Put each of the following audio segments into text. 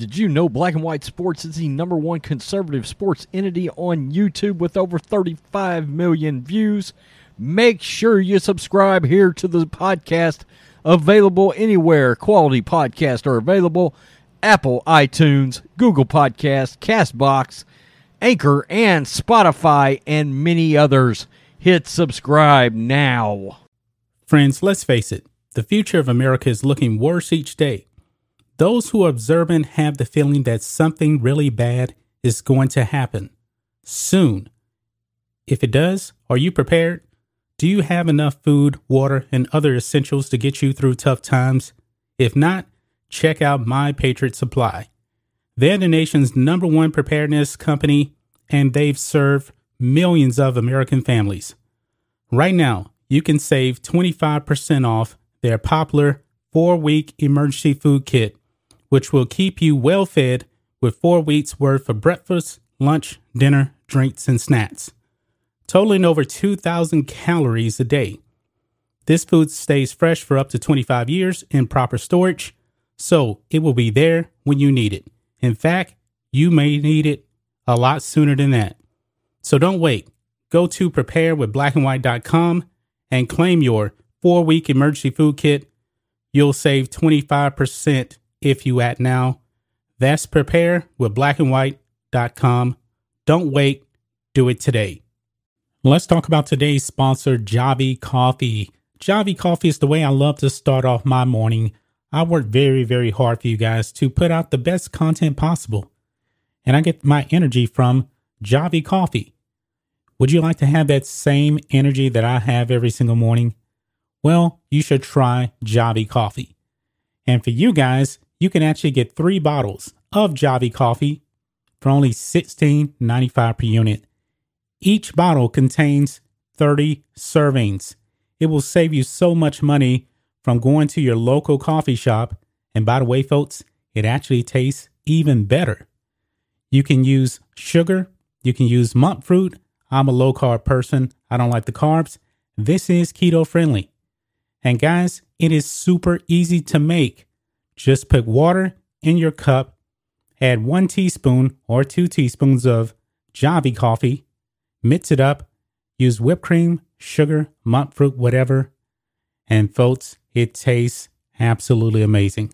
Did you know Black and White Sports is the number one conservative sports entity on YouTube with over 35 million views? Make sure you subscribe here to the podcast, available anywhere quality podcasts are available Apple, iTunes, Google Podcast, Castbox, Anchor, and Spotify, and many others. Hit subscribe now. Friends, let's face it, the future of America is looking worse each day. Those who are observant have the feeling that something really bad is going to happen soon. If it does, are you prepared? Do you have enough food, water, and other essentials to get you through tough times? If not, check out My Patriot Supply. They're the nation's number one preparedness company, and they've served millions of American families. Right now, you can save 25% off their popular four week emergency food kit which will keep you well fed with four weeks worth of breakfast, lunch, dinner, drinks, and snacks, totaling over 2,000 calories a day. This food stays fresh for up to 25 years in proper storage, so it will be there when you need it. In fact, you may need it a lot sooner than that. So don't wait. Go to preparewithblackandwhite.com and claim your four week emergency food kit. You'll save 25% if you at now. That's prepare with blackandwhite.com. Don't wait, do it today. Let's talk about today's sponsor, Javy Coffee. Javy Coffee is the way I love to start off my morning. I work very, very hard for you guys to put out the best content possible. And I get my energy from Javy Coffee. Would you like to have that same energy that I have every single morning? Well, you should try Javy Coffee. And for you guys, you can actually get three bottles of Javy coffee for only $16.95 per unit. Each bottle contains 30 servings. It will save you so much money from going to your local coffee shop. And by the way, folks, it actually tastes even better. You can use sugar, you can use monk fruit. I'm a low carb person, I don't like the carbs. This is keto friendly. And guys, it is super easy to make. Just put water in your cup, add one teaspoon or two teaspoons of Javy coffee, mix it up, use whipped cream, sugar, monk fruit, whatever. And folks, it tastes absolutely amazing.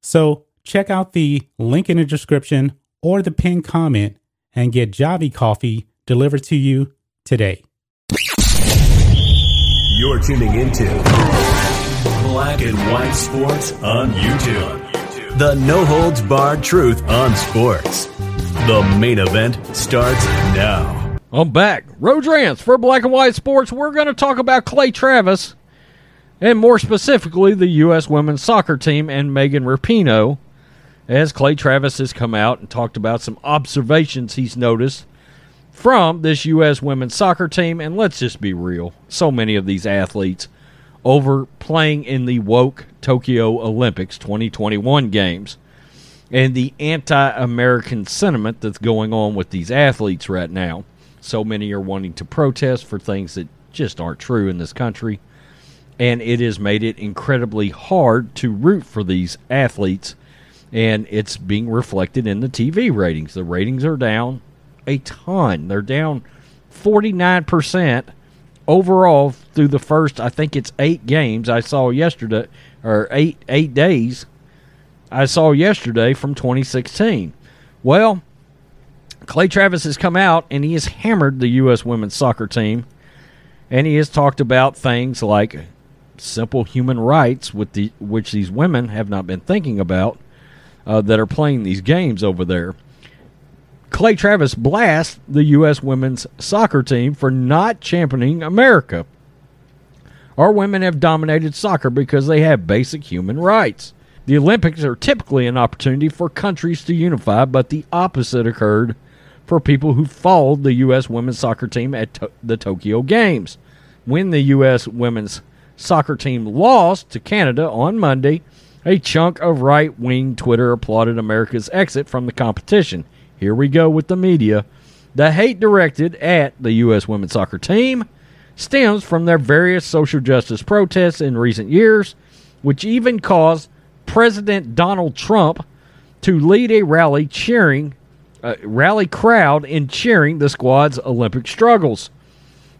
So check out the link in the description or the pinned comment and get Javy coffee delivered to you today. You're tuning into Black and White Sports on YouTube. The no holds barred truth on sports. The main event starts now. I'm back. Road Rodrance for Black and White Sports. We're going to talk about Clay Travis and more specifically the U.S. women's soccer team and Megan Rapinoe. As Clay Travis has come out and talked about some observations he's noticed from this U.S. women's soccer team. And let's just be real so many of these athletes over playing in the woke Tokyo Olympics 2021 games and the anti American sentiment that's going on with these athletes right now. So many are wanting to protest for things that just aren't true in this country. And it has made it incredibly hard to root for these athletes. And it's being reflected in the TV ratings. The ratings are down a ton. They're down 49% overall through the first I think it's 8 games I saw yesterday or 8 8 days I saw yesterday from 2016. Well, Clay Travis has come out and he has hammered the US women's soccer team and he has talked about things like simple human rights with the which these women have not been thinking about uh, that are playing these games over there. Clay Travis blasts the U.S. women's soccer team for not championing America. Our women have dominated soccer because they have basic human rights. The Olympics are typically an opportunity for countries to unify, but the opposite occurred for people who followed the U.S. women's soccer team at to- the Tokyo Games. When the U.S. women's soccer team lost to Canada on Monday, a chunk of right wing Twitter applauded America's exit from the competition. Here we go with the media. The hate directed at the U.S. women's soccer team stems from their various social justice protests in recent years, which even caused President Donald Trump to lead a rally cheering, uh, rally crowd in cheering the squad's Olympic struggles.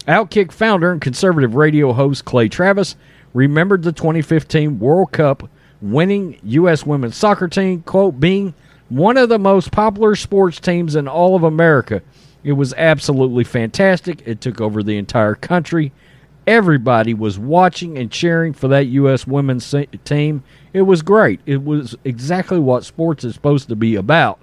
Outkick founder and conservative radio host Clay Travis remembered the 2015 World Cup winning U.S. women's soccer team, quote, being one of the most popular sports teams in all of America. It was absolutely fantastic. It took over the entire country. Everybody was watching and cheering for that U.S. women's team. It was great. It was exactly what sports is supposed to be about.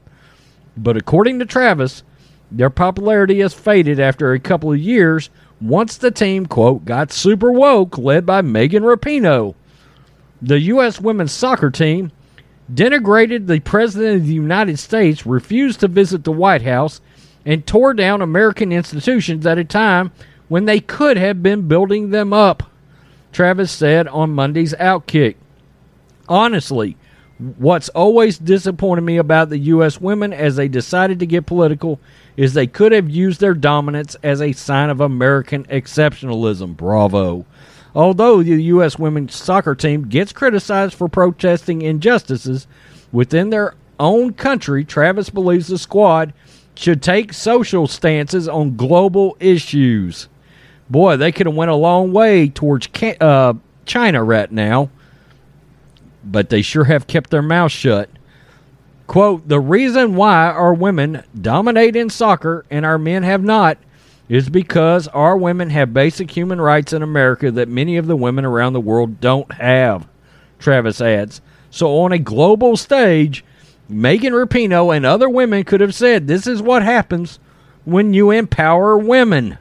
But according to Travis, their popularity has faded after a couple of years once the team, quote, got super woke, led by Megan Rapinoe. The U.S. women's soccer team denigrated the President of the United States, refused to visit the White House, and tore down American institutions at a time when they could have been building them up, Travis said on Monday's Outkick. Honestly, what's always disappointed me about the U.S. women as they decided to get political is they could have used their dominance as a sign of American exceptionalism. Bravo. Although the U.S. women's soccer team gets criticized for protesting injustices within their own country, Travis believes the squad should take social stances on global issues. Boy, they could have went a long way towards uh, China right now, but they sure have kept their mouth shut. Quote, the reason why our women dominate in soccer and our men have not is because our women have basic human rights in America that many of the women around the world don't have, Travis adds. So on a global stage, Megan Rapinoe and other women could have said, This is what happens when you empower women.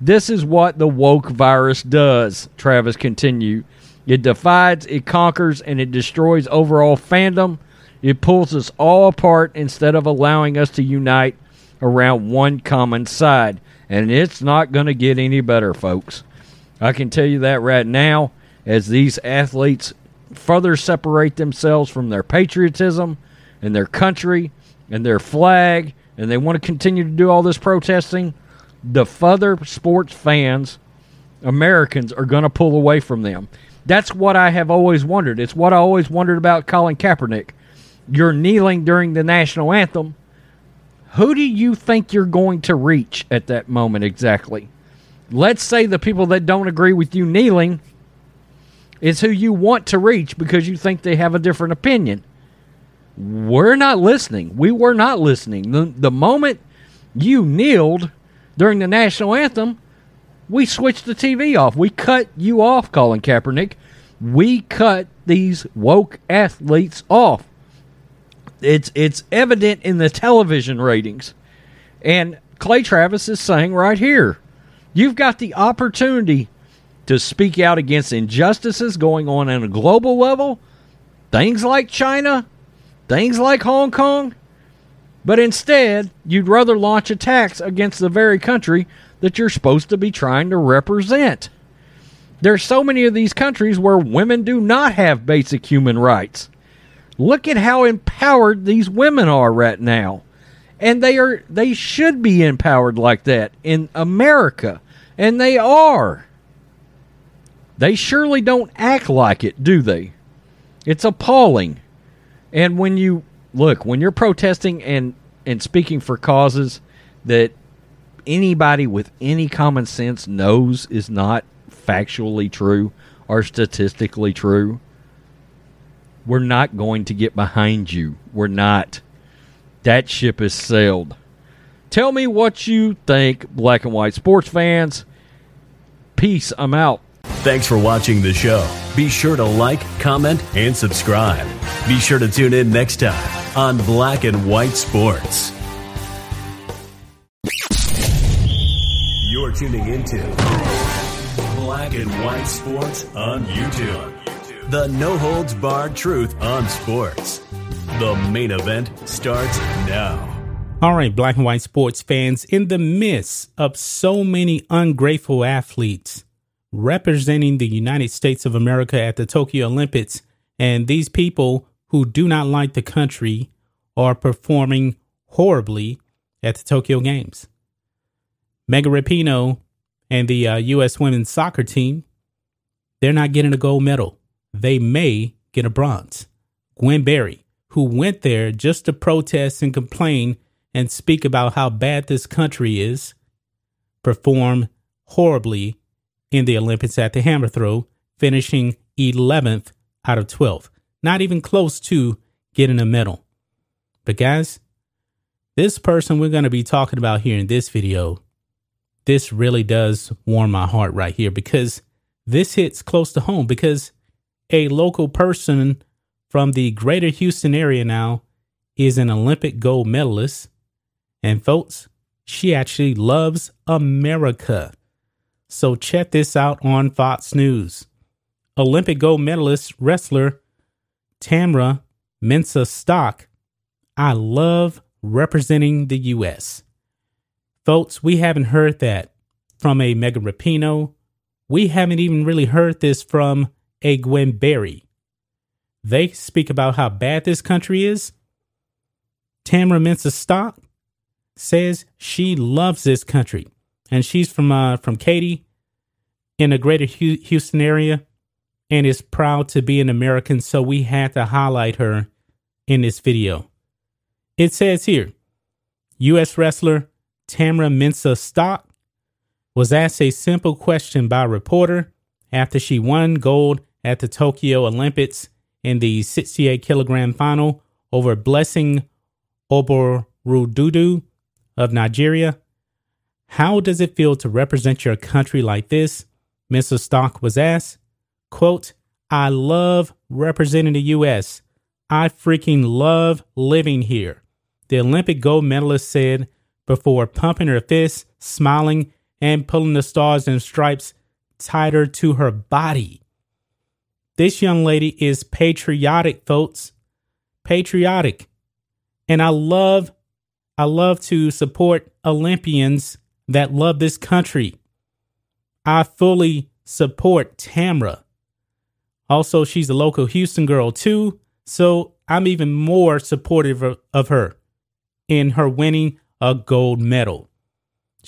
This is what the woke virus does, Travis continued. It divides, it conquers, and it destroys overall fandom it pulls us all apart instead of allowing us to unite around one common side. And it's not going to get any better, folks. I can tell you that right now, as these athletes further separate themselves from their patriotism and their country and their flag, and they want to continue to do all this protesting, the further sports fans, Americans, are going to pull away from them. That's what I have always wondered. It's what I always wondered about Colin Kaepernick you're kneeling during the national anthem, who do you think you're going to reach at that moment exactly? Let's say the people that don't agree with you kneeling is who you want to reach because you think they have a different opinion. We're not listening. We were not listening. The, the moment you kneeled during the national anthem, we switched the TV off. We cut you off, Colin Kaepernick. We cut these woke athletes off it's it's evident in the television ratings. And Clay Travis is saying right here, you've got the opportunity to speak out against injustices going on at a global level, things like China, things like Hong Kong, but instead, you'd rather launch attacks against the very country that you're supposed to be trying to represent. There's so many of these countries where women do not have basic human rights. Look at how empowered these women are right now. And they are they should be empowered like that in America. And they are. They surely don't act like it, do they? It's appalling. And when you look, when you're protesting and and speaking for causes that anybody with any common sense knows is not factually true or statistically true, we're not going to get behind you. We're not. That ship has sailed. Tell me what you think, black and white sports fans. Peace. I'm out. Thanks for watching the show. Be sure to like, comment, and subscribe. Be sure to tune in next time on Black and White Sports. You're tuning into Black and White Sports on YouTube. The no holds barred truth on sports. The main event starts now. All right, black and white sports fans, in the midst of so many ungrateful athletes representing the United States of America at the Tokyo Olympics, and these people who do not like the country are performing horribly at the Tokyo Games. Megan Rapinoe and the uh, U.S. women's soccer team, they're not getting a gold medal they may get a bronze. Gwen Berry, who went there just to protest and complain and speak about how bad this country is, performed horribly in the Olympics at the hammer throw, finishing 11th out of 12. Not even close to getting a medal. But guys, this person we're going to be talking about here in this video, this really does warm my heart right here because this hits close to home because a local person from the greater Houston area now is an Olympic gold medalist. And folks, she actually loves America. So check this out on Fox News. Olympic gold medalist wrestler Tamyra Mensah Stock. I love representing the U.S. Folks, we haven't heard that from a Megan Rapinoe. We haven't even really heard this from a Gwen Berry. They speak about how bad this country is. Tamyra Mensah Stock says she loves this country, and she's from uh, from Katy in the greater Houston area, and is proud to be an American. So we had to highlight her in this video. It says here, U.S. wrestler Tamyra Mensah Stock was asked a simple question by a reporter after she won gold at the Tokyo Olympics in the 68 kilogram final over Blessing Oborududu of Nigeria. How does it feel to represent your country like this? Mr. Stock was asked. Quote, I love representing the U.S. I freaking love living here. The Olympic gold medalist said before pumping her fist, smiling, and pulling the stars and stripes tighter to her body. This young lady is patriotic, folks. Patriotic. And I love I love to support Olympians that love this country. I fully support Tamyra. Also, she's a local Houston girl too, so I'm even more supportive of her in her winning a gold medal.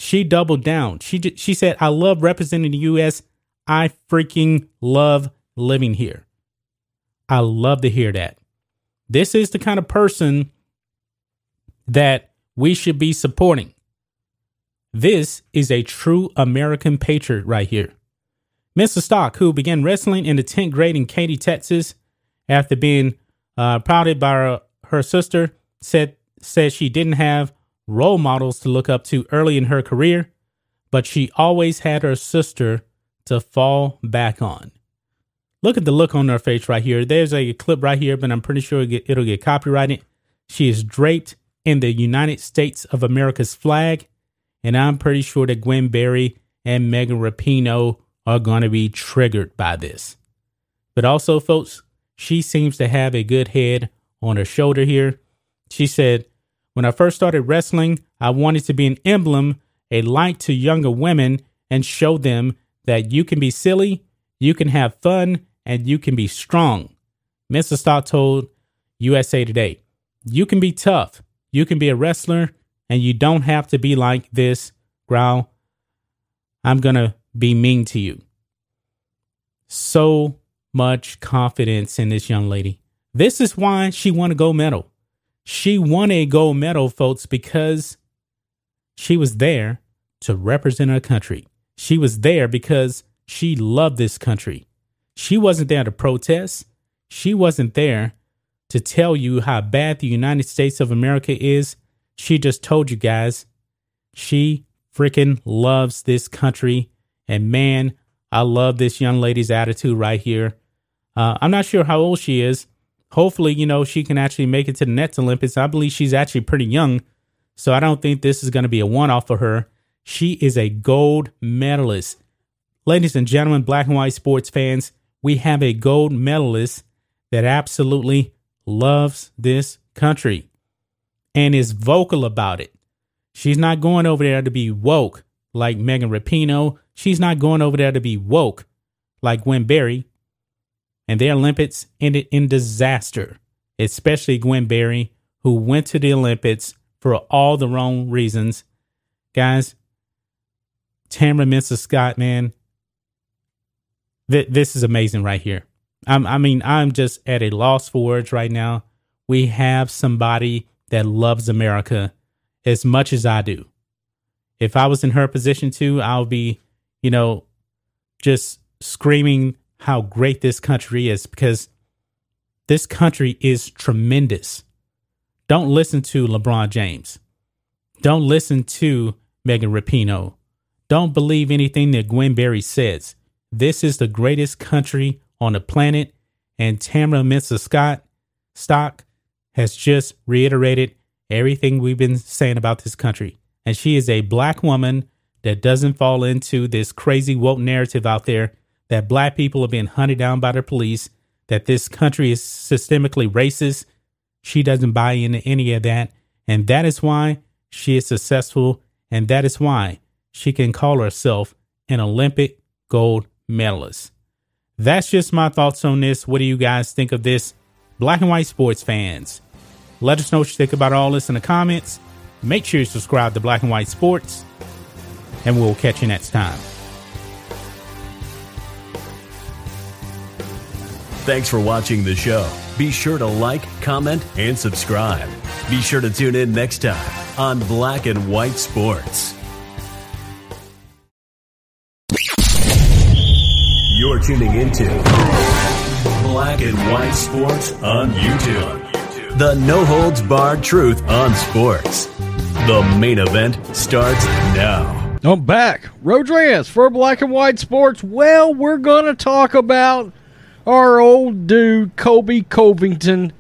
She doubled down. She she said, "I love representing the US. I freaking love living here. I love to hear that. This is the kind of person that we should be supporting. This is a true American patriot right here. Mr. Stock, who began wrestling in the 10th grade in Katy, Texas, after being uh, prodded by her, her sister, said said she didn't have role models to look up to early in her career, but she always had her sister to fall back on. Look at the look on her face right here. There's a clip right here, but I'm pretty sure it'll get, copyrighted. She is draped in the United States of America's flag, and I'm pretty sure that Gwen Berry and Megan Rapinoe are going to be triggered by this. But also, folks, she seems to have a good head on her shoulder here. She said, When I first started wrestling, I wanted to be an emblem, a light to younger women, and show them that you can be silly, you can have fun, and you can be strong. Mr. Stott told USA Today, You can be tough, you can be a wrestler, and you don't have to be like this, growl. I'm going to be mean to you. So much confidence in this young lady. This is why she won a gold medal. She won a gold medal, folks, because she was there to represent her country. She was there because she loved this country. She wasn't there to protest. She wasn't there to tell you how bad the United States of America is. She just told you guys she freaking loves this country. And man, I love this young lady's attitude right here. Uh, I'm not sure how old she is. Hopefully, you know, she can actually make it to the next Olympics. I believe she's actually pretty young. So I don't think this is going to be a one off for her. She is a gold medalist. Ladies and gentlemen, black and white sports fans, we have a gold medalist that absolutely loves this country and is vocal about it. She's not going over there to be woke like Megan Rapinoe. She's not going over there to be woke like Gwen Berry. And their Olympics ended in disaster, especially Gwen Berry, who went to the Olympics for all the wrong reasons. Guys, Tamyra Mensah Scott, man, th- this is amazing right here. I'm, I mean, I'm just at a loss for words right now we have somebody that loves America as much as I do. If I was in her position too, I'll be, you know, just screaming how great this country is because this country is tremendous. Don't listen to LeBron James. Don't listen to Megan Rapinoe. Don't believe anything that Gwen Berry says. This is the greatest country on the planet, and Tamara Mensah Scott Stock has just reiterated everything we've been saying about this country. And she is a black woman that doesn't fall into this crazy woke narrative out there that black people are being hunted down by the police, that this country is systemically racist. She doesn't buy into any of that. And that is why she is successful. And that is why she can call herself an Olympic gold medalist. That's just my thoughts on this. What do you guys think of this? Black and white sports fans. Let us know what you think about all this in the comments. Make sure you subscribe to Black and White Sports, and we'll catch you next time. Thanks for watching the show. Be sure to like, comment, and subscribe. Be sure to tune in next time on Black and White Sports. You're tuning into Black and White Sports on YouTube. The no holds barred truth on sports. The main event starts now. I'm back. Rodriguez for Black and White Sports. Well, we're going to talk about our old dude, Colby Covington,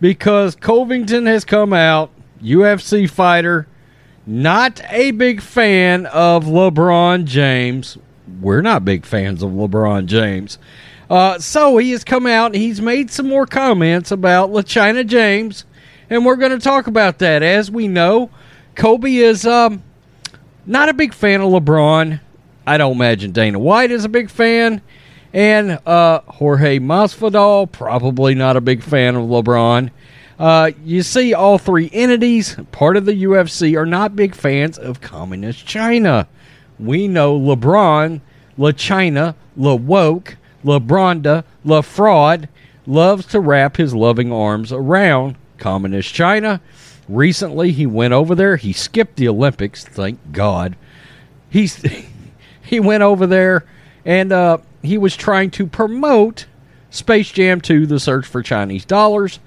because Covington has come out, UFC fighter, not a big fan of LeBron James. We're not big fans of LeBron James. Uh, so he has come out and he's made some more comments about LaChina James, and we're going to talk about that. As we know, Colby is um, not a big fan of LeBron. I don't imagine Dana White is a big fan. And uh, Jorge Masvidal, probably not a big fan of LeBron. Uh, you see, all three entities, part of the UFC, are not big fans of communist China. We know LeBron, La China, La Woke, LeBronda, La Fraud loves to wrap his loving arms around communist China. Recently, he went over there. He skipped the Olympics, thank God. He's he went over there and uh, he was trying to promote Space Jam 2: The Search for Chinese Dollars.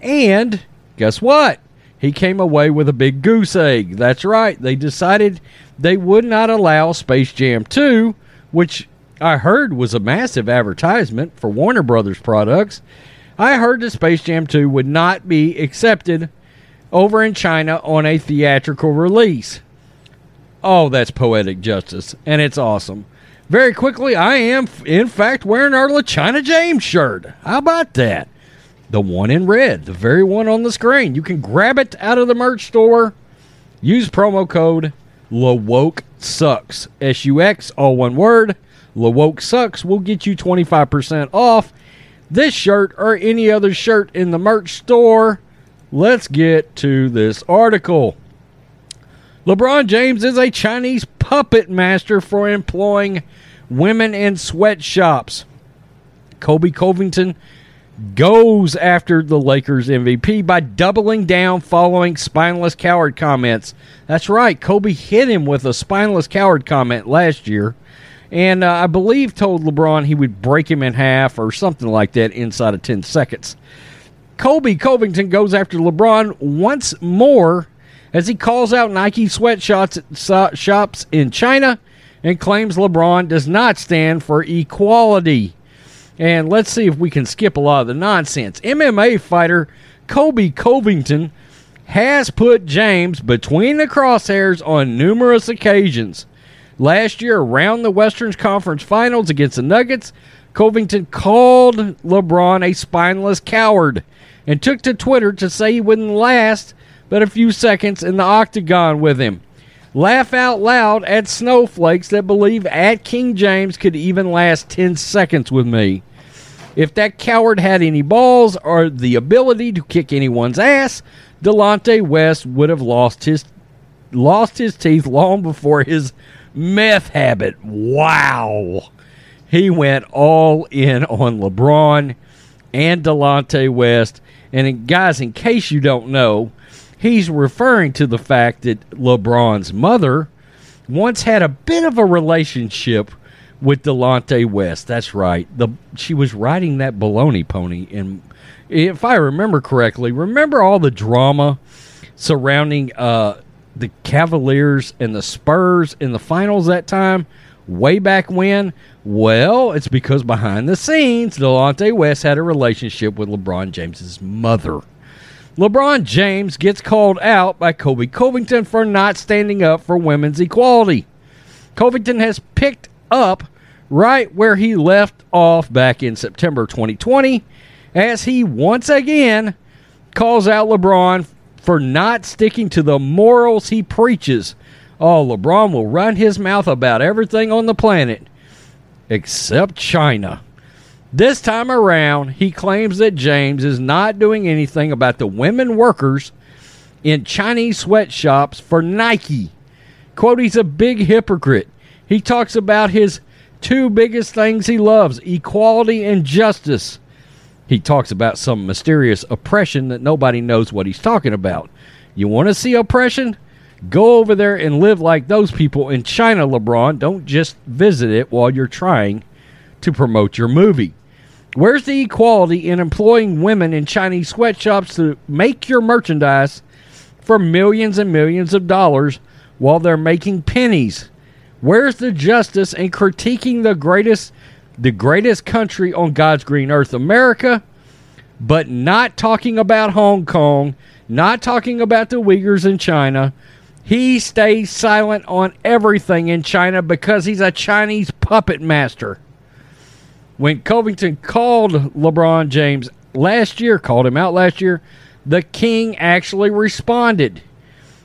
And guess what? He came away with a big goose egg. That's right. They decided they would not allow Space Jam 2, which I heard was a massive advertisement for Warner Brothers products. I heard that Space Jam 2 would not be accepted over in China on a theatrical release. Oh, that's poetic justice, and it's awesome. Very quickly, I am, in fact, wearing our La LaChina James shirt. How about that? The one in red, the very one on the screen. You can grab it out of the merch store. Use promo code LaWoke Sucks. S U X, all one word. LaWoke Sucks will get you 25% off this shirt or any other shirt in the merch store. Let's get to this article. LeBron James is a Chinese puppet master for employing women in sweatshops. Colby Covington goes after the Lakers MVP by doubling down following spineless coward comments. That's right, Colby hit him with a spineless coward comment last year. And uh, I believe told LeBron he would break him in half or something like that inside of 10 seconds. Colby Covington goes after LeBron once more as he calls out Nike sweatshops shops in China and claims LeBron does not stand for equality. And let's see if we can skip a lot of the nonsense. MMA fighter Colby Covington has put James between the crosshairs on numerous occasions. Last year, around the Western Conference Finals against the Nuggets, Covington called LeBron a spineless coward and took to Twitter to say he wouldn't last but a few seconds in the octagon with him. Laugh out loud at snowflakes that believe at King James could even last 10 seconds with me. If that coward had any balls or the ability to kick anyone's ass, Delonte West would have lost his lost his teeth long before his meth habit. Wow. He went all in on LeBron and Delonte West And guys, in case you don't know, he's referring to the fact that LeBron's mother once had a bit of a relationship with Delonte West. That's right. The she was riding that baloney pony, and if I remember correctly, remember all the drama surrounding uh, the Cavaliers and the Spurs in the finals that time, way back when. Well, it's because behind the scenes, Delonte West had a relationship with LeBron James's mother. LeBron James gets called out by Colby Covington for not standing up for women's equality. Covington has picked up right where he left off back in September 2020 as he once again calls out LeBron for not sticking to the morals he preaches. Oh, LeBron will run his mouth about everything on the planet except China. This time around, he claims that James is not doing anything about the women workers in Chinese sweatshops for Nike. Quote, he's a big hypocrite. He talks about his two biggest things he loves equality and justice. He talks about some mysterious oppression that nobody knows what he's talking about. You want to see oppression? Go over there and live like those people in China, LeBron. Don't just visit it while you're trying to promote your movie. Where's the equality in employing women in Chinese sweatshops to make your merchandise for millions and millions of dollars while they're making pennies? Where's the justice in critiquing the greatest the greatest country on God's green earth, America, but not talking about Hong Kong, not talking about the Uyghurs in China? He stays silent on everything in China because he's a Chinese puppet master when Covington called LeBron James last year, called him out last year, the King actually responded.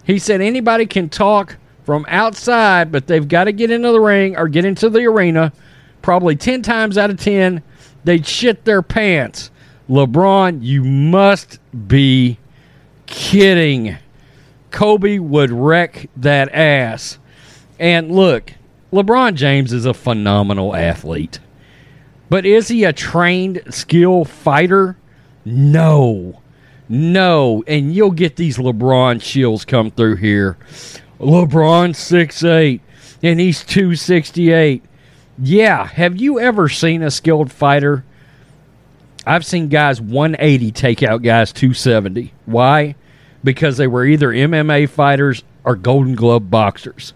He said anybody can talk from outside, but they've got to get into the ring or get into the arena. Probably 10 times out of 10, they'd shit their pants. LeBron, you must be kidding. Colby would wreck that ass. And look, LeBron James is a phenomenal athlete. But is he a trained, skilled fighter? No. No. And you'll get these LeBron shields come through here. LeBron six eight, and he's 268. Yeah. Have you ever seen a skilled fighter? I've seen guys 180 take out guys 270. Why? Because they were either MMA fighters or Golden Glove boxers.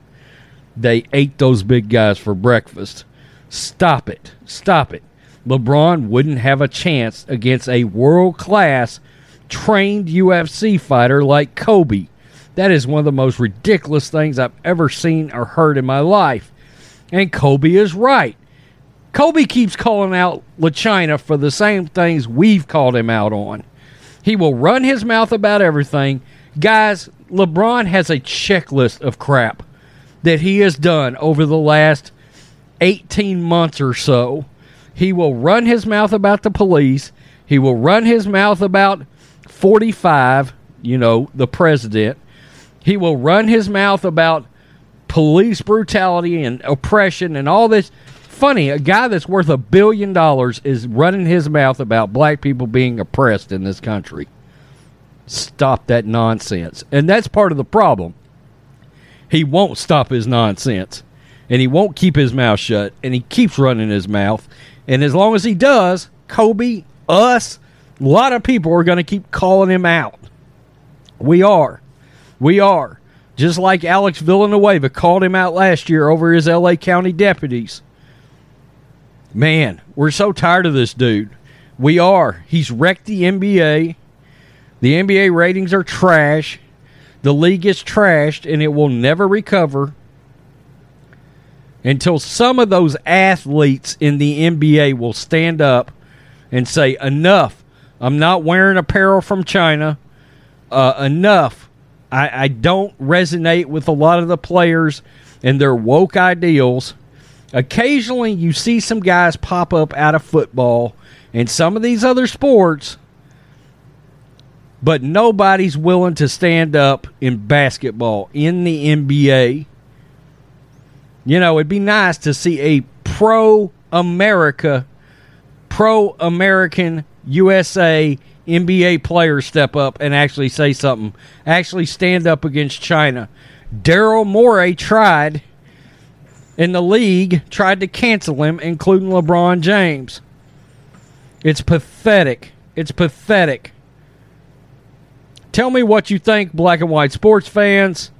They ate those big guys for breakfast. Stop it. Stop it. LeBron wouldn't have a chance against a world class trained UFC fighter like Colby. That is one of the most ridiculous things I've ever seen or heard in my life. And Colby is right. Colby keeps calling out LaChina for the same things we've called him out on. He will run his mouth about everything. Guys, LeBron has a checklist of crap that he has done over the last 18 months or so. He will run his mouth about the police. He will run his mouth about 45, you know, the president. He will run his mouth about police brutality and oppression and all this. Funny, a guy that's worth a billion dollars is running his mouth about black people being oppressed in this country. Stop that nonsense. And that's part of the problem. He won't stop his nonsense and he won't keep his mouth shut, and he keeps running his mouth. And as long as he does, Colby, us, a lot of people are going to keep calling him out. We are. We are. Just like Alex Villanueva called him out last year over his LA County deputies. Man, we're so tired of this dude. We are. He's wrecked the NBA. The NBA ratings are trash. The league is trashed and it will never recover until some of those athletes in the NBA will stand up and say, Enough. I'm not wearing apparel from China. Uh, enough. I, I don't resonate with a lot of the players and their woke ideals. Occasionally, you see some guys pop up out of football and some of these other sports, but nobody's willing to stand up in basketball in the NBA you know, it'd be nice to see a pro America, pro American USA NBA player step up and actually say something, actually stand up against China. Daryl Morey tried, and the league tried to cancel him, including LeBron James. It's pathetic. It's pathetic. Tell me what you think, black and white sports fans.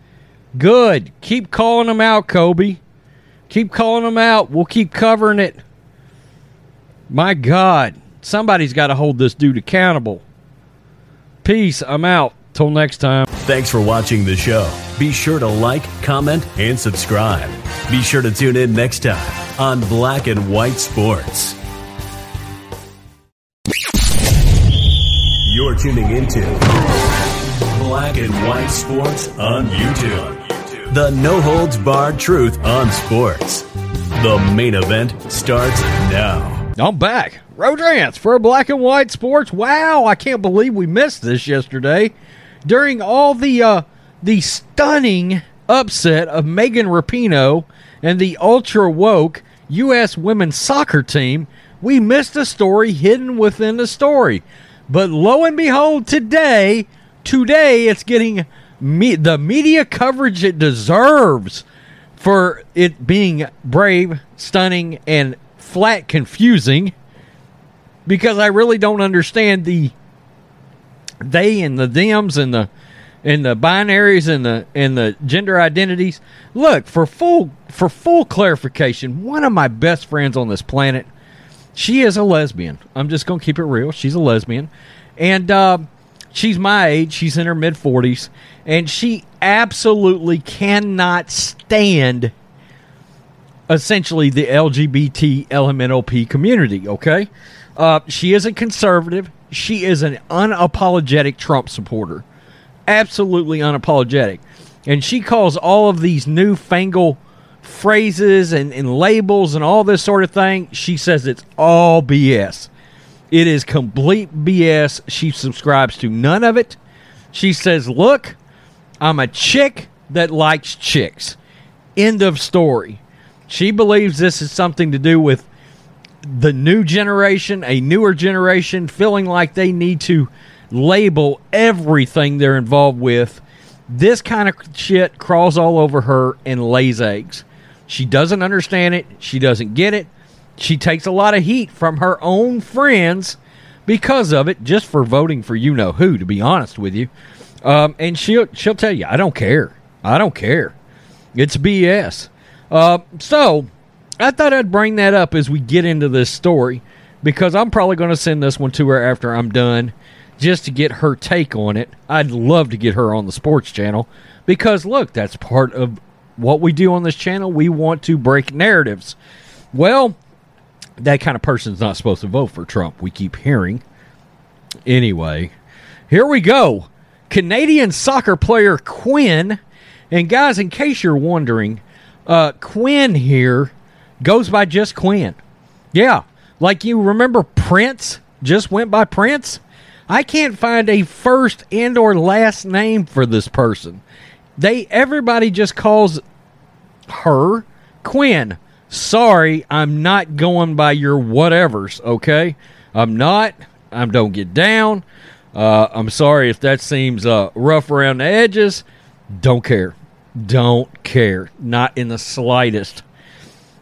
Good. Keep calling them out, Colby. Keep calling them out. We'll keep covering it. My God. Somebody's got to hold this dude accountable. Peace. I'm out. Till next time. Thanks for watching the show. Be sure to like, comment, and subscribe. Be sure to tune in next time on Black and White Sports. You're tuning into Black and White Sports on YouTube. The no holds barred truth on sports. The main event starts now. I'm back. Rodrance for Black and White Sports. Wow, I can't believe we missed this yesterday. During all the uh, the stunning upset of Megan Rapinoe and the ultra woke U.S. women's soccer team, we missed a story hidden within the story. But lo and behold, today, today it's getting me- the media coverage it deserves for it being brave, stunning, and flat confusing. Because I really don't understand the they and the thems and the and the binaries and the and the gender identities. Look for full for full clarification. One of my best friends on this planet she is a lesbian. I'm just to keep it real. She's a lesbian. And uh, she's my age. She's in her mid 40s. And she absolutely cannot stand essentially the LGBT LMNOP community, okay? Uh, she is a conservative. She is an unapologetic Trump supporter. Absolutely unapologetic. And she calls all of these newfangled phrases and, and labels and all this sort of thing, she says it's all BS. It is complete BS. She subscribes to none of it. She says, Look, I'm a chick that likes chicks. End of story. She believes this is something to do with the new generation, a newer generation, feeling like they need to label everything they're involved with. This kind of shit crawls all over her and lays eggs. She doesn't understand it. She doesn't get it. She takes a lot of heat from her own friends because of it, just for voting for you know who. To be honest with you, um, and she'll she'll tell you, I don't care. I don't care. It's BS. Uh, so I thought I'd bring that up as we get into this story because I'm probably going to send this one to her after I'm done just to get her take on it. I'd love to get her on the sports channel because look, that's part of what we do on this channel, we want to break narratives. Well, that kind of person's not supposed to vote for Trump. We keep hearing. Anyway, here we go. Canadian soccer player Quinn, and guys, in case you're wondering, uh, Quinn here goes by just Quinn. Yeah, like you remember Prince just went by Prince. I can't find a first and or last name for this person. They everybody just calls her Quinn. Sorry, I'm not going by your whatevers, okay? I'm not. I don't get down. Uh, I'm sorry if that seems uh, rough around the edges. Don't care. Don't care. Not in the slightest.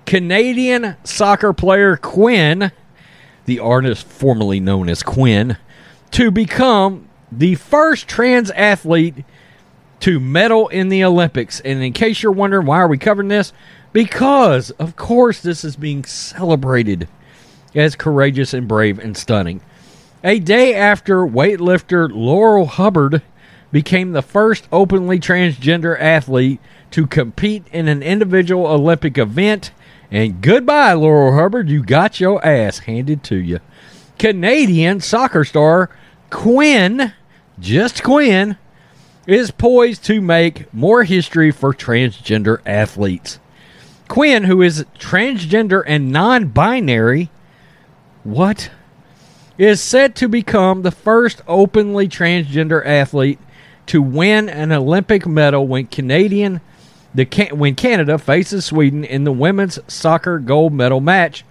Canadian soccer player Quinn, the artist formerly known as Quinn, to become the first trans athlete to medal in the Olympics. And in case you're wondering why are we covering this, because of course this is being celebrated as courageous and brave and stunning. A day after weightlifter Laurel Hubbard became the first openly transgender athlete to compete in an individual Olympic event. And goodbye, Laurel Hubbard. You got your ass handed to you. Canadian soccer star Quinn, just Quinn, is poised to make more history for transgender athletes. Quinn, who is transgender and non binary, what? Is set to become the first openly transgender athlete to win an Olympic medal when Canadian the when Canada faces Sweden in the women's soccer gold medal match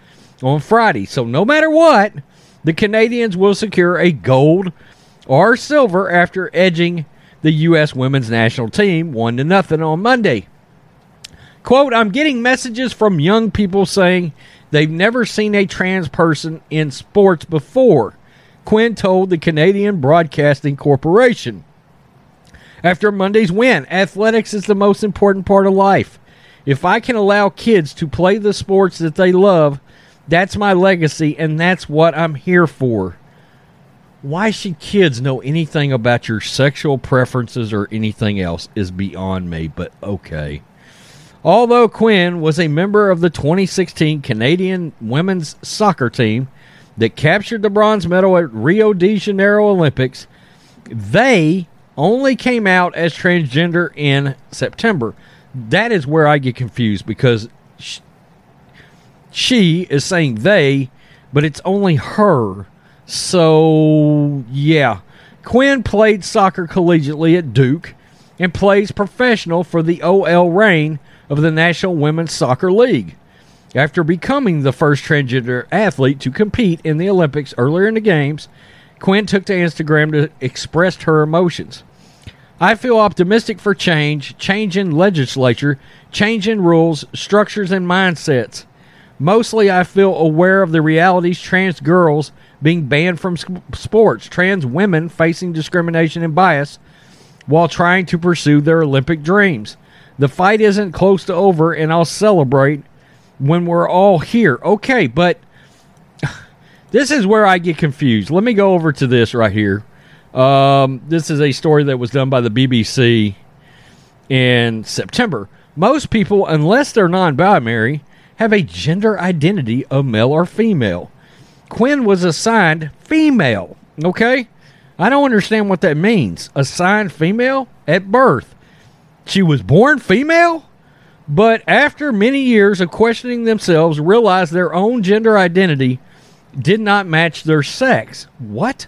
on Friday. So no matter what, the Canadians will secure a gold or silver after edging the U.S. women's national team one to nothing on Monday. Quote, I'm getting messages from young people saying they've never seen a trans person in sports before, Quinn told the Canadian Broadcasting Corporation. After Monday's win, athletics is the most important part of life. If I can allow kids to play the sports that they love, that's my legacy, and that's what I'm here for. Why should kids know anything about your sexual preferences or anything else is beyond me, but okay. Although Quinn was a member of the 2016 Canadian women's soccer team that captured the bronze medal at Rio de Janeiro Olympics, they only came out as transgender in September. That is where I get confused because sh- she is saying they, but it's only her. So, yeah. Quinn played soccer collegiately at Duke and plays professional for the OL Reign of the National Women's Soccer League. After becoming the first transgender athlete to compete in the Olympics earlier in the Games, Quinn took to Instagram to express her emotions. I feel optimistic for change, change in legislature, change in rules, structures, and mindsets. Mostly, I feel aware of the realities trans girls being banned from sports, trans women facing discrimination and bias while trying to pursue their Olympic dreams. The fight isn't close to over, and I'll celebrate when we're all here. Okay, but this is where I get confused. Let me go over to this right here. Um, this is a story that was done by the BBC in September. Most people, unless they're non binary, have a gender identity of male or female. Quinn was assigned female. Okay? I don't understand what that means. Assigned female at birth. She was born female, but after many years of questioning themselves, realized their own gender identity did not match their sex. What?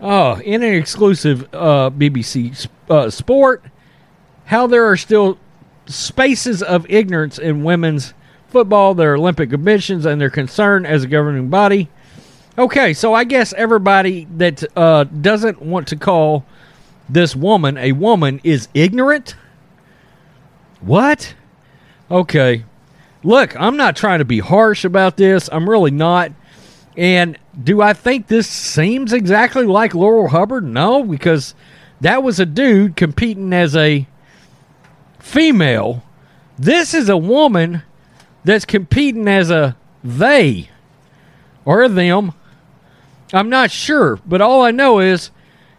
Oh, in an exclusive uh, BBC uh, sport, how there are still spaces of ignorance in women's football, their Olympic ambitions, and their concern as a governing body. Okay, so I guess everybody that uh, doesn't want to call this woman a woman is ignorant? What? Okay. Look, I'm not trying to be harsh about this. I'm really not. And do I think this seems exactly like Laurel Hubbard? No, because that was a dude competing as a female. This is a woman that's competing as a they or them. I'm not sure, but all I know is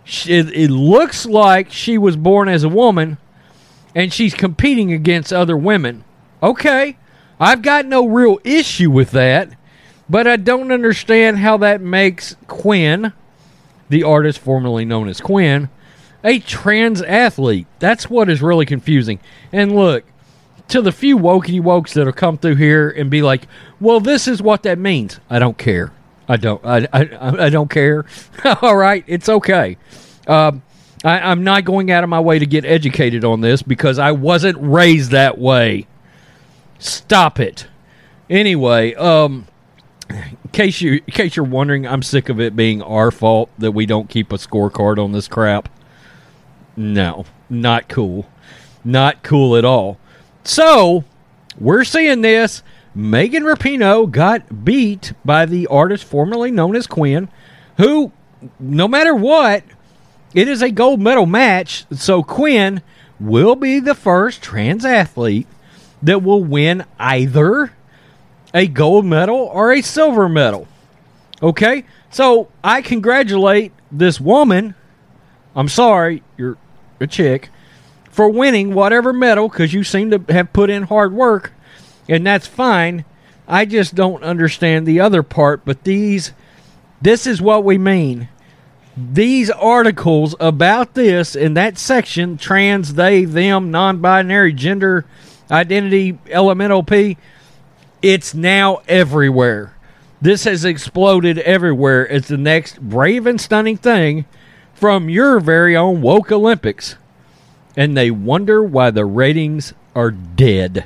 she, it, it looks like she was born as a woman and she's competing against other women. Okay, I've got no real issue with that, but I don't understand how that makes Quinn, the artist formerly known as Quinn, a trans athlete. That's what is really confusing. And look, to the few wokey wokes that'll come through here and be like, "Well, this is what that means." I don't care. I don't. I. I, I don't care. All right, it's okay. Um, I, I'm not going out of my way to get educated on this because I wasn't raised that way. Stop it. Anyway, um, in case you in case you're wondering, I'm sick of it being our fault that we don't keep a scorecard on this crap. No, not cool. Not cool at all. So, we're seeing this. Megan Rapinoe got beat by the artist formerly known as Quinn, who, no matter what, it is a gold medal match. So, Quinn will be the first trans athlete that will win either a gold medal or a silver medal. Okay? So, I congratulate this woman. I'm sorry, you're a chick for winning whatever medal because you seem to have put in hard work, and that's fine. I just don't understand the other part, but these, this is what we mean. These articles about this in that section trans, they, them, non binary, gender, identity, elemental P it's now everywhere. This has exploded everywhere. It's the next brave and stunning thing from your very own woke Olympics and they wonder why the ratings are dead.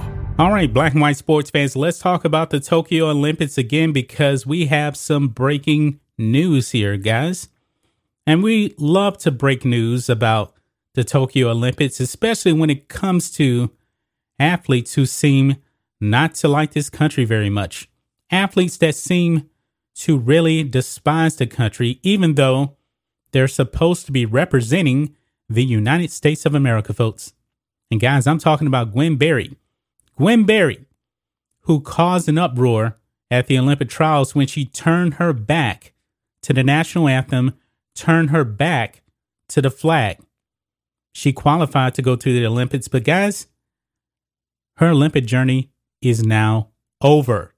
All right, black and white sports fans, let's talk about the Tokyo Olympics again because we have some breaking news here, guys. And we love to break news about the Tokyo Olympics, especially when it comes to athletes who seem not to like this country very much. Athletes that seem to really despise the country, even though they're supposed to be representing the United States of America, folks. And guys, I'm talking about Gwen Berry. Gwen Berry, who caused an uproar at the Olympic trials when she turned her back to the national anthem, turned her back to the flag. She qualified to go to the Olympics, but guys, her Olympic journey is now over.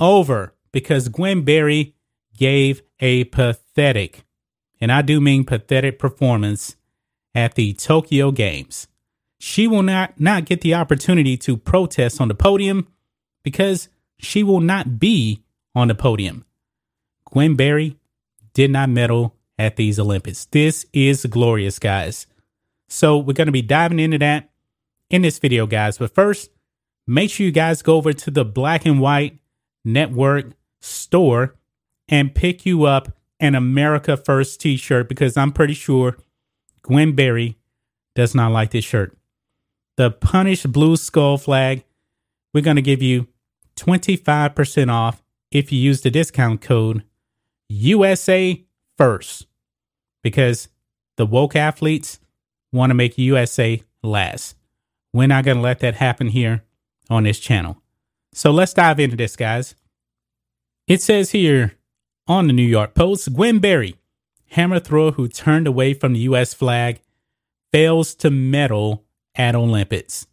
Over because Gwen Berry gave a pathetic, and I do mean pathetic performance at the Tokyo Games. She will not, not get the opportunity to protest on the podium because she will not be on the podium. Gwen Berry did not medal at these Olympics. This is glorious, guys. So we're going to be diving into that in this video, guys. But first, make sure you guys go over to the Black and White Network store and pick you up an America First t shirt because I'm pretty sure Gwen Berry does not like this shirt. The Punish Blue Skull flag, we're going to give you 25% off if you use the discount code USA First because the woke athletes want to make USA last. We're not going to let that happen here on this channel. So let's dive into this, guys. It says here on the New York Post Gwen Berry, hammer thrower who turned away from the U.S. flag, fails to medal at Olympics.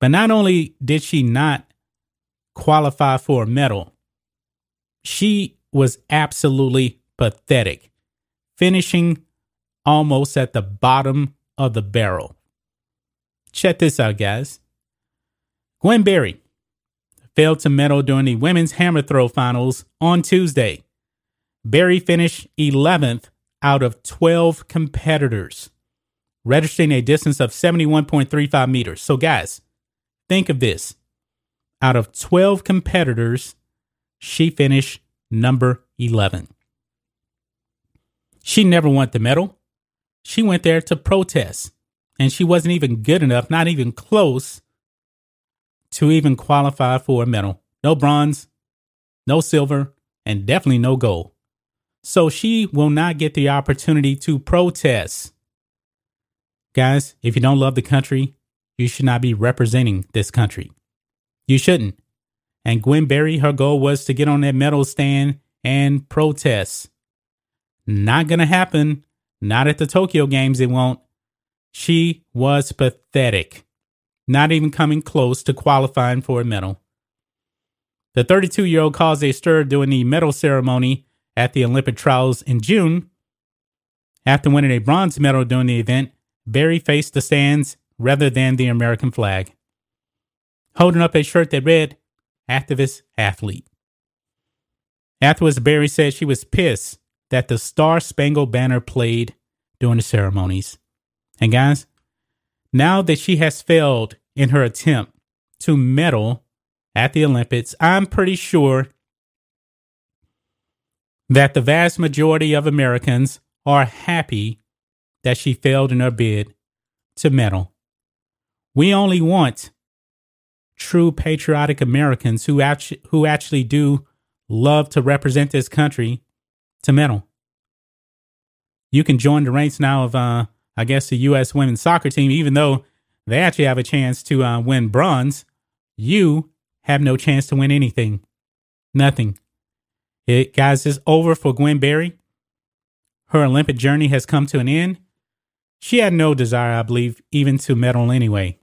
But not only did she not qualify for a medal, she was absolutely pathetic, finishing almost at the bottom of the barrel. Check this out, guys. Gwen Berry failed to medal during the women's hammer throw finals on Tuesday. Berry finished 11th out of 12 competitors, registering a distance of 71.35 meters. So, guys, think of this. Out of 12 competitors, she finished number 11. She never won the medal. She went there to protest, and she wasn't even good enough, not even close to even qualify for a medal. No bronze, no silver, and definitely no gold. So she will not get the opportunity to protest. Guys, if you don't love the country, you should not be representing this country. You shouldn't. And Gwen Berry, her goal was to get on that medal stand and protest. Not going to happen. Not at the Tokyo Games, it won't. She was pathetic not even coming close to qualifying for a medal. The 32 year old caused a stir during the medal ceremony at the Olympic trials in June. After winning a bronze medal during the event, Berry faced the stands rather than the American flag, holding up a shirt that read, Activist Athlete. Afterwards, Berry said she was pissed that the Star Spangled Banner played during the ceremonies. And guys, now that she has failed in her attempt to medal at the Olympics, I'm pretty sure that the vast majority of Americans are happy that she failed in her bid to medal. We only want true patriotic Americans who actually, who actually do love to represent this country to medal. You can join the ranks now of uh, I guess, the U.S. women's soccer team, even though they actually have a chance to uh, win bronze, you have no chance to win anything. Nothing. It, guys, it's over for Gwen Berry. Her Olympic journey has come to an end. She had no desire, I believe, even to medal anyway.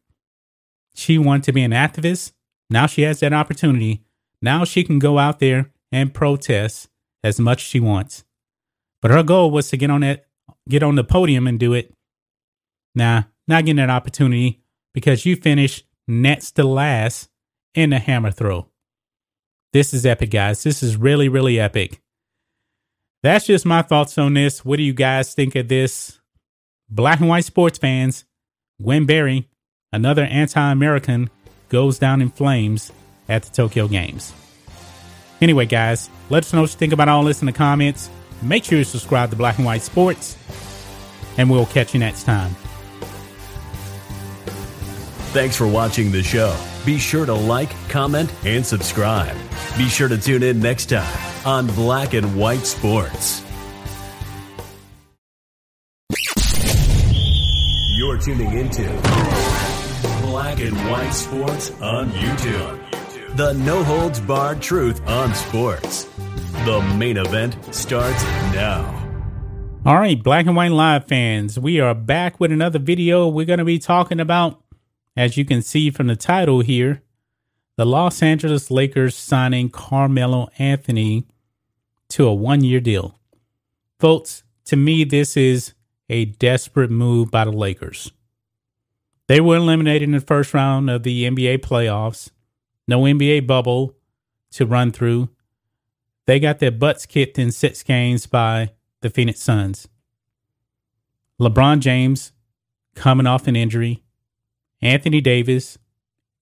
She wanted to be an activist. Now she has that opportunity. Now she can go out there and protest as much she wants. But her goal was to get on that, get on the podium and do it. Nah, not getting that opportunity because you finished next to last in the hammer throw. This is epic, guys. This is really, really epic. That's just my thoughts on this. What do you guys think of this? Black and white sports fans, Gwen Berry, another anti American, goes down in flames at the Tokyo Games. Anyway, guys, let us know what you think about all this in the comments. Make sure you subscribe to Black and White Sports, and we'll catch you next time. Thanks for watching the show. Be sure to like, comment, and subscribe. Be sure to tune in next time on Black and White Sports. You're tuning into Black and White Sports on YouTube. The no holds barred truth on sports. The main event starts now. All right, Black and White Live fans, we are back with another video. We're going to be talking about, as you can see from the title here, the Los Angeles Lakers signing Carmelo Anthony to a one year deal. Folks, to me, this is a desperate move by the Lakers. They were eliminated in the first round of the NBA playoffs. No NBA bubble to run through. They got their butts kicked in six games by the Phoenix Suns. LeBron James coming off an injury. Anthony Davis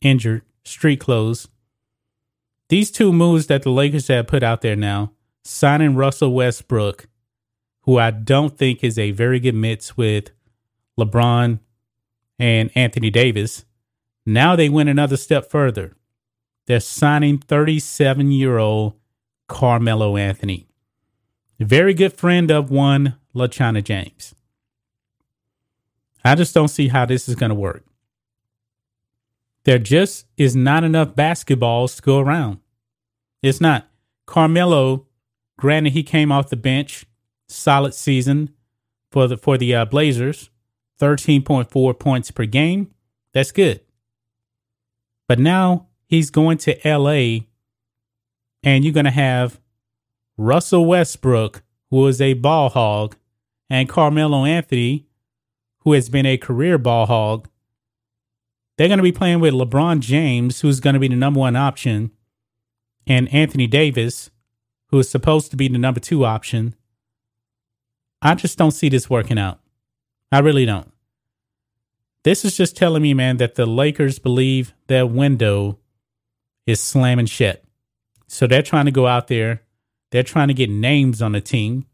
injured, street clothes. These two moves that the Lakers have put out there now, signing Russell Westbrook who I don't think is a very good mix with LeBron and Anthony Davis. Now they went another step further. They're signing 37 year old Carmelo Anthony, very good friend of one LaChana James. I just don't see how this is going to work. There just is not enough basketballs to go around. It's not. Carmelo, granted, he came off the bench solid season for the for the uh, Blazers, thirteen point four points per game. That's good. But now he's going to L.A. and you're going to have Russell Westbrook, who is a ball hog, and Carmelo Anthony, who has been a career ball hog. They're going to be playing with LeBron James, who's going to be the number one option, and Anthony Davis, who is supposed to be the number two option. I just don't see this working out. I really don't. This is just telling me, man, that the Lakers believe their window is slamming shut. So they're trying to go out there. They're trying to get names on the team.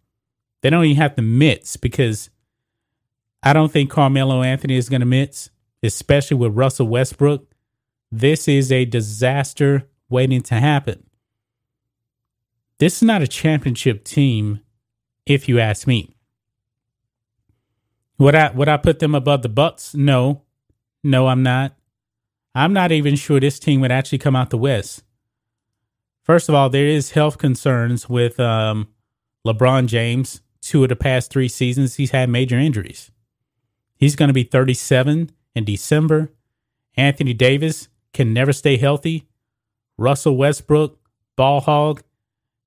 They don't even have to mitts because I don't think Carmelo Anthony is going to mitts, especially with Russell Westbrook. This is a disaster waiting to happen. This is not a championship team, if you ask me. Would I would I put them above the Bucks? No, no, I'm not. I'm not even sure this team would actually come out the West. First of all, there is health concerns with um, LeBron James. Two of the past three seasons, he's had major injuries. He's going to be 37 in December. Anthony Davis can never stay healthy. Russell Westbrook, ball hog.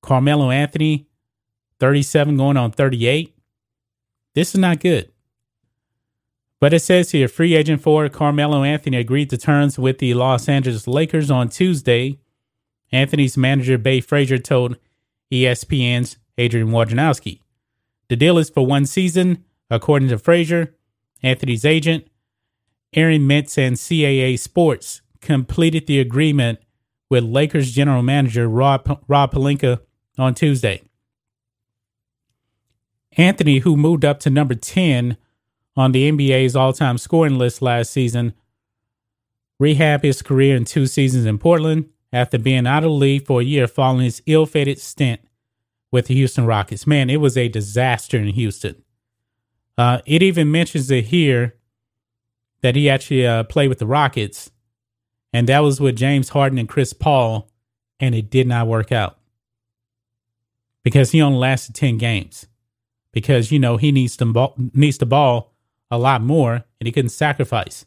Carmelo Anthony, 37 going on 38. This is not good. But it says here free agent forward Carmelo Anthony agreed to terms with the Los Angeles Lakers on Tuesday. Anthony's manager, Bay Frazier, told ESPN's Adrian Wojnarowski. The deal is for one season, according to Frazier. Anthony's agent, Aaron Mintz and CAA Sports completed the agreement with Lakers general manager Rob, Rob Pelinka on Tuesday. Anthony, who moved up to number 10 on the NBA's all time scoring list last season, rehab his career in two seasons in Portland after being out of the league for a year following his ill fated stint with the Houston Rockets. Man, it was a disaster in Houston. Uh, it even mentions it here that he actually uh, played with the Rockets, and that was with James Harden and Chris Paul, and it did not work out because he only lasted 10 games because you know he needs to ball, needs the ball a lot more and he couldn't sacrifice.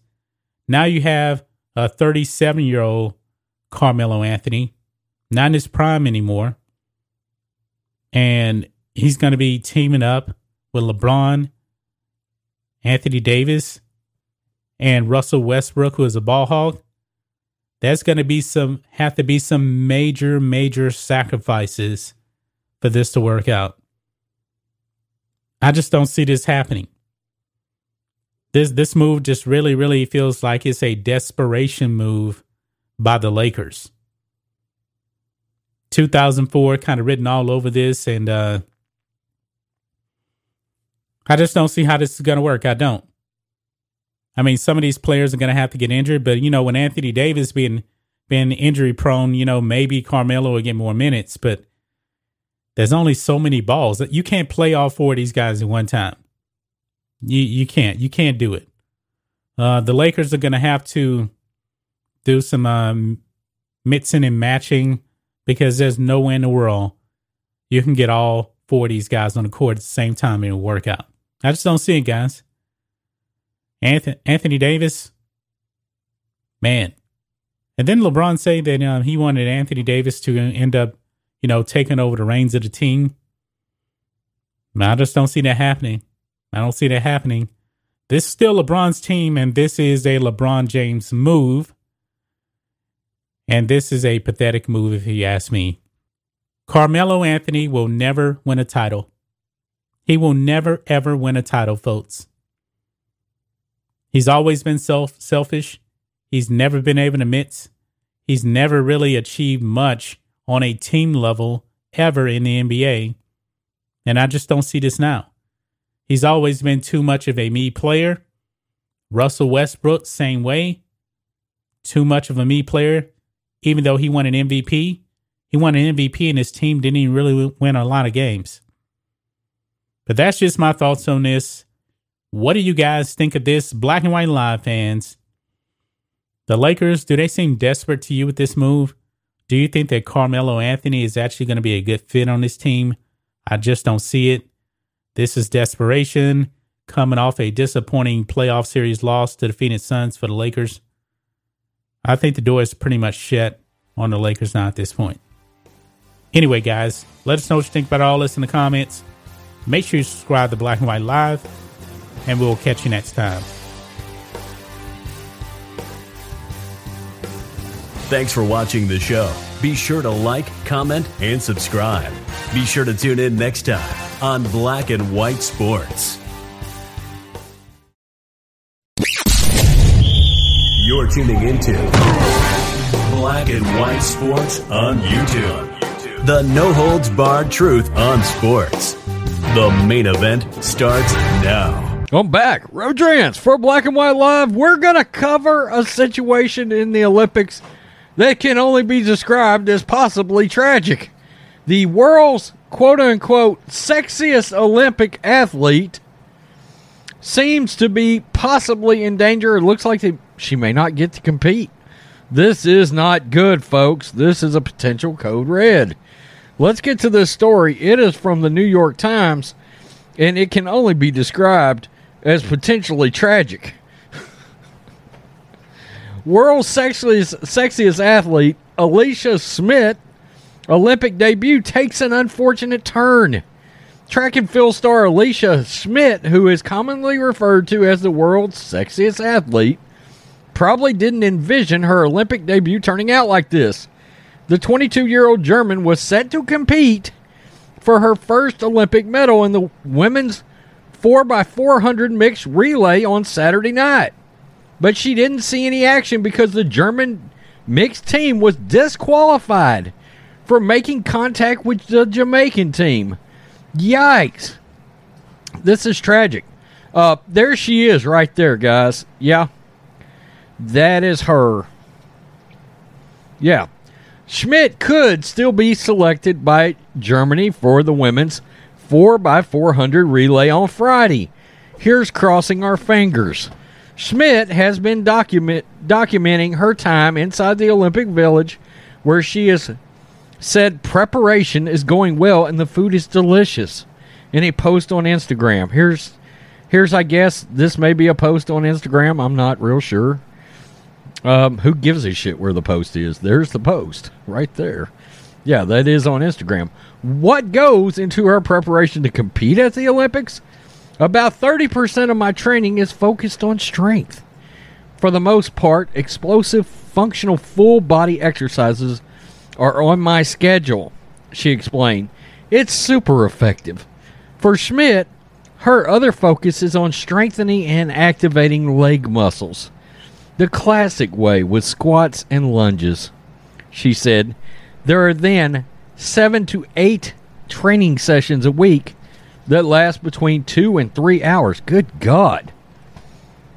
Now you have a 37 year old Carmelo Anthony, not in his prime anymore. and he's going to be teaming up with LeBron, Anthony Davis, and Russell Westbrook, who is a ball hog. That's going to be some have to be some major, major sacrifices for this to work out. I just don't see this happening. This this move just really, really feels like it's a desperation move by the Lakers. 2004 kind of written all over this and uh I just don't see how this is going to work. I don't. I mean, some of these players are going to have to get injured, but you know, when Anthony Davis being been injury prone, you know, maybe Carmelo will get more minutes, but there's only so many balls that you can't play all four of these guys at one time. You you can't you can't do it. Uh, the Lakers are going to have to do some um, mixing and matching because there's no way in the world you can get all four of these guys on the court at the same time and work out. I just don't see it, guys. Anthony, Anthony Davis, man. And then LeBron say that um, he wanted Anthony Davis to end up, you know, taking over the reins of the team. I just don't see that happening. I don't see that happening. This is still LeBron's team, and this is a LeBron James move. And this is a pathetic move, if you ask me. Carmelo Anthony will never win a title. He will never, ever win a title, folks. He's always been self selfish. He's never been able to mix. He's never really achieved much on a team level ever in the NBA. And I just don't see this now. He's always been too much of a me player. Russell Westbrook, same way. Too much of a me player. Even though he won an MVP, he won an MVP and his team didn't even really win a lot of games. But that's just my thoughts on this. What do you guys think of this, Black and White Live fans? The Lakers, do they seem desperate to you with this move? Do you think that Carmelo Anthony is actually going to be a good fit on this team? I just don't see it. This is desperation coming off a disappointing playoff series loss to the Phoenix Suns for the Lakers. I think the door is pretty much shut on the Lakers now at this point. Anyway, guys, let us know what you think about all this in the comments. Make sure you subscribe to Black and White Live and we'll catch you next time. Thanks for watching the show. Be sure to like, comment, and subscribe. Be sure to tune in next time on Black and White Sports. You're tuning into Black and White Sports on YouTube. The no holds barred truth on sports. The main event starts now. I'm back. Rodrance for Black and White Live. We're going to cover a situation in the Olympics that can only be described as possibly tragic. The world's quote unquote sexiest Olympic athlete seems to be possibly in danger. It looks like they, she may not get to compete. This is not good, folks. This is a potential code red. Let's get to this story. It is from the New York Times, and it can only be described as potentially tragic. World's sexiest, sexiest athlete, Alicia Schmidt, Olympic debut takes an unfortunate turn. Track and field star Alicia Schmidt, who is commonly referred to as the world's sexiest athlete, probably didn't envision her Olympic debut turning out like this. The 22 year old German was set to compete for her first Olympic medal in the women's 4x400 mixed relay on Saturday night. But she didn't see any action because the German mixed team was disqualified for making contact with the Jamaican team. Yikes. This is tragic. Uh, there she is right there, guys. Yeah. That is her. Yeah. Schmidt could still be selected by Germany for the women's 4x400 relay on Friday. Here's crossing our fingers. Schmidt has been document, documenting her time inside the Olympic Village where she has said preparation is going well and the food is delicious. In a post on Instagram. Here's here's I guess this may be a post on Instagram. I'm not real sure. Um, who gives a shit where the post is? There's the post right there. Yeah, that is on Instagram. what goes into her preparation to compete at the Olympics? About 30% of my training is focused on strength. For the most part, explosive, functional, full body exercises are on my schedule, she explained. It's super effective. For Schmidt, her other focus is on strengthening and activating leg muscles. The classic way with squats and lunges. She said, There are then seven to eight training sessions a week that last between two and three hours. Good God.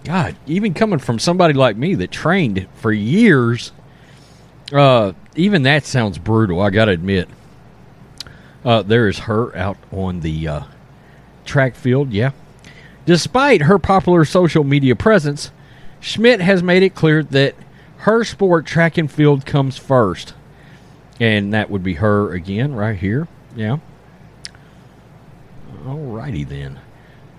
God, even coming from somebody like me that trained for years, uh, even that sounds brutal, I got to admit. Uh, there is her out on the uh, track field, yeah. Despite her popular social media presence, Schmidt has made it clear that her sport, track and field, comes first. And that would be her again, right here. Yeah. Alrighty then.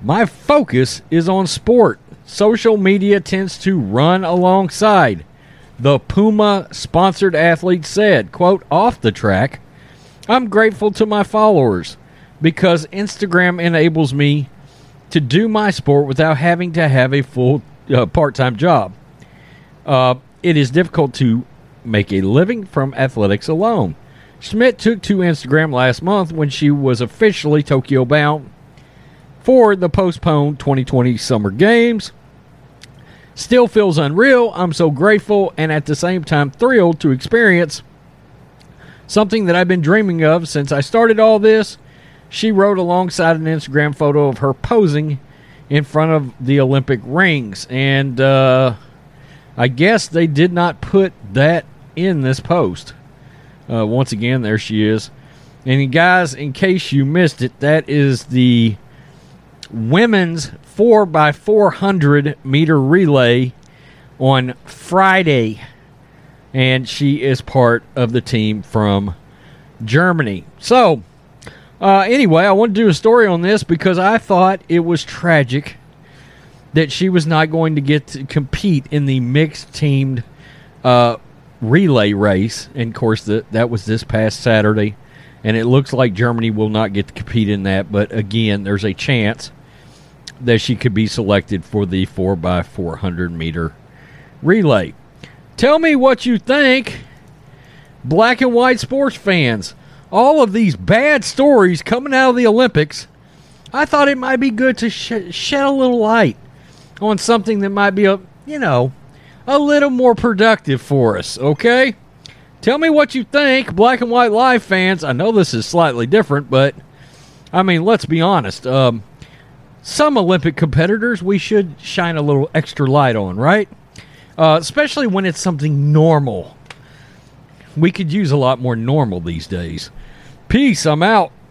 My focus is on sport. Social media tends to run alongside. The Puma sponsored athlete said, quote, off the track, I'm grateful to my followers because Instagram enables me to do my sport without having to have a full uh, part time job. Uh, it is difficult to make a living from athletics alone. Schmidt took to Instagram last month when she was officially Tokyo bound for the postponed 2020 Summer Games. Still feels unreal. I'm so grateful and at the same time thrilled to experience something that I've been dreaming of since I started all this. She wrote alongside an Instagram photo of her posing in front of the Olympic rings. And uh, I guess they did not put that in this post. Uh, once again, there she is. And guys, in case you missed it, that is the women's 4x400 meter relay on Friday. And she is part of the team from Germany. So, uh, anyway, I want to do a story on this because I thought it was tragic that she was not going to get to compete in the mixed teamed uh, relay race. And of course, the, that was this past Saturday. And it looks like Germany will not get to compete in that. But again, there's a chance that she could be selected for the 4x400 meter relay. Tell me what you think, black and white sports fans. All of these bad stories coming out of the Olympics, I thought it might be good to sh- shed a little light on something that might be a, you know, a little more productive for us, okay? Tell me what you think, black and white live fans. I know this is slightly different, but I mean, let's be honest. Um, some Olympic competitors we should shine a little extra light on, right? Uh, especially when it's something normal. We could use a lot more normal these days. Peace. I'm out.